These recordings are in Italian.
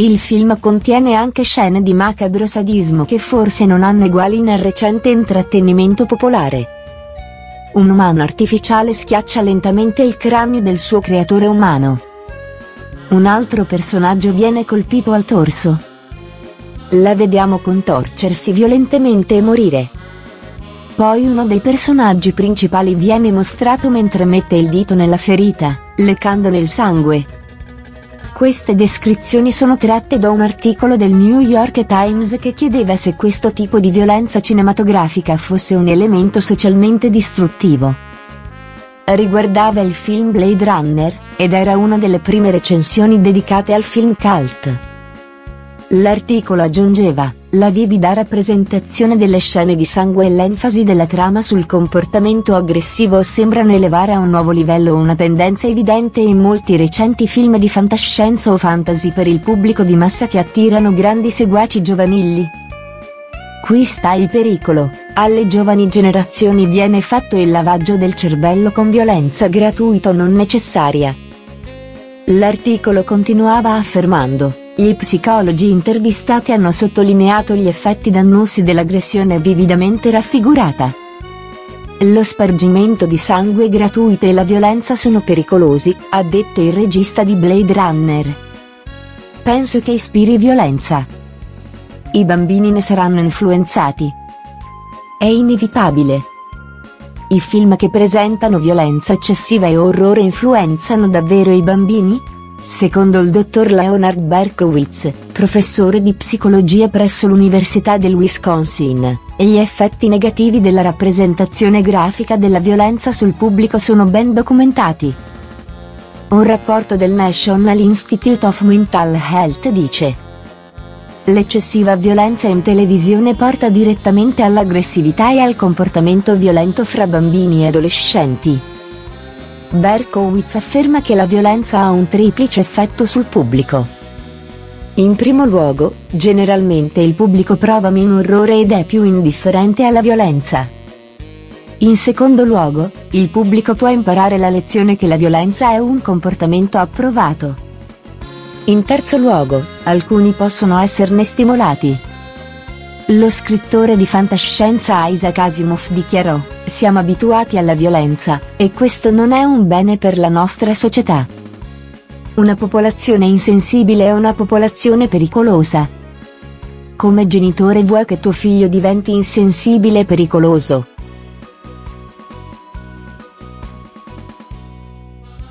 Il film contiene anche scene di macabro sadismo che forse non hanno eguali nel recente intrattenimento popolare. Un umano artificiale schiaccia lentamente il cranio del suo creatore umano. Un altro personaggio viene colpito al torso. La vediamo contorcersi violentemente e morire. Poi uno dei personaggi principali viene mostrato mentre mette il dito nella ferita, leccandone il sangue. Queste descrizioni sono tratte da un articolo del New York Times che chiedeva se questo tipo di violenza cinematografica fosse un elemento socialmente distruttivo. Riguardava il film Blade Runner, ed era una delle prime recensioni dedicate al film cult. L'articolo aggiungeva, la vivida rappresentazione delle scene di sangue e l'enfasi della trama sul comportamento aggressivo sembrano elevare a un nuovo livello una tendenza evidente in molti recenti film di fantascienza o fantasy per il pubblico di massa che attirano grandi seguaci giovanili. Qui sta il pericolo, alle giovani generazioni viene fatto il lavaggio del cervello con violenza gratuita o non necessaria. L'articolo continuava affermando, gli psicologi intervistati hanno sottolineato gli effetti dannosi dell'aggressione vividamente raffigurata. Lo spargimento di sangue gratuito e la violenza sono pericolosi, ha detto il regista di Blade Runner. Penso che ispiri violenza. I bambini ne saranno influenzati. È inevitabile. I film che presentano violenza eccessiva e orrore influenzano davvero i bambini? Secondo il dottor Leonard Berkowitz, professore di psicologia presso l'Università del Wisconsin, gli effetti negativi della rappresentazione grafica della violenza sul pubblico sono ben documentati. Un rapporto del National Institute of Mental Health dice L'eccessiva violenza in televisione porta direttamente all'aggressività e al comportamento violento fra bambini e adolescenti. Berkowitz afferma che la violenza ha un triplice effetto sul pubblico. In primo luogo, generalmente il pubblico prova meno orrore ed è più indifferente alla violenza. In secondo luogo, il pubblico può imparare la lezione che la violenza è un comportamento approvato. In terzo luogo, alcuni possono esserne stimolati. Lo scrittore di fantascienza Isaac Asimov dichiarò, siamo abituati alla violenza, e questo non è un bene per la nostra società. Una popolazione insensibile è una popolazione pericolosa. Come genitore vuoi che tuo figlio diventi insensibile e pericoloso.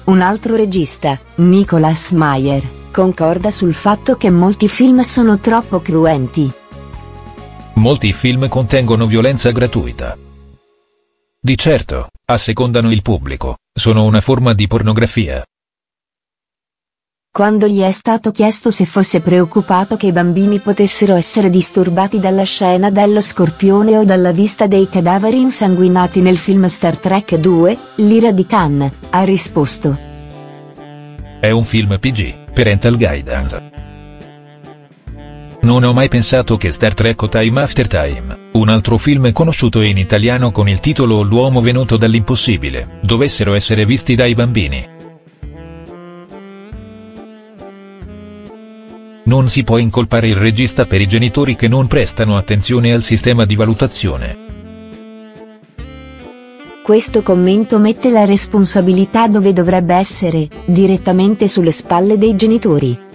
Un altro regista, Nicholas Meyer, concorda sul fatto che molti film sono troppo cruenti. Molti film contengono violenza gratuita. Di certo, assecondano il pubblico, sono una forma di pornografia. Quando gli è stato chiesto se fosse preoccupato che i bambini potessero essere disturbati dalla scena dello scorpione o dalla vista dei cadaveri insanguinati nel film Star Trek 2, l'ira di Khan, ha risposto. È un film PG, Parental Guidance. Non ho mai pensato che Star Trek Time After Time, un altro film conosciuto in italiano con il titolo L'uomo venuto dall'impossibile, dovessero essere visti dai bambini. Non si può incolpare il regista per i genitori che non prestano attenzione al sistema di valutazione. Questo commento mette la responsabilità dove dovrebbe essere, direttamente sulle spalle dei genitori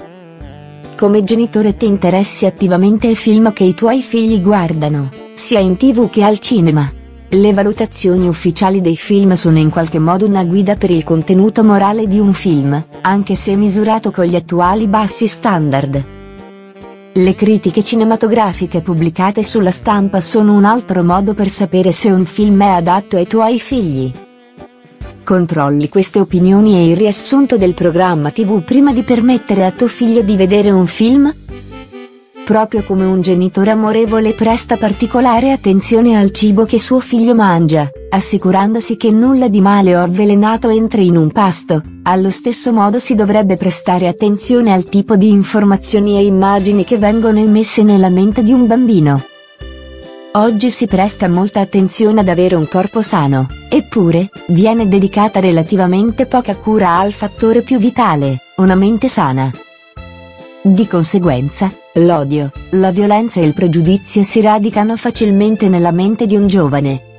come genitore ti interessi attivamente ai film che i tuoi figli guardano, sia in tv che al cinema. Le valutazioni ufficiali dei film sono in qualche modo una guida per il contenuto morale di un film, anche se misurato con gli attuali bassi standard. Le critiche cinematografiche pubblicate sulla stampa sono un altro modo per sapere se un film è adatto ai tuoi figli. Controlli queste opinioni e il riassunto del programma TV prima di permettere a tuo figlio di vedere un film? Proprio come un genitore amorevole presta particolare attenzione al cibo che suo figlio mangia, assicurandosi che nulla di male o avvelenato entri in un pasto, allo stesso modo si dovrebbe prestare attenzione al tipo di informazioni e immagini che vengono immesse nella mente di un bambino. Oggi si presta molta attenzione ad avere un corpo sano, eppure, viene dedicata relativamente poca cura al fattore più vitale, una mente sana. Di conseguenza, l'odio, la violenza e il pregiudizio si radicano facilmente nella mente di un giovane.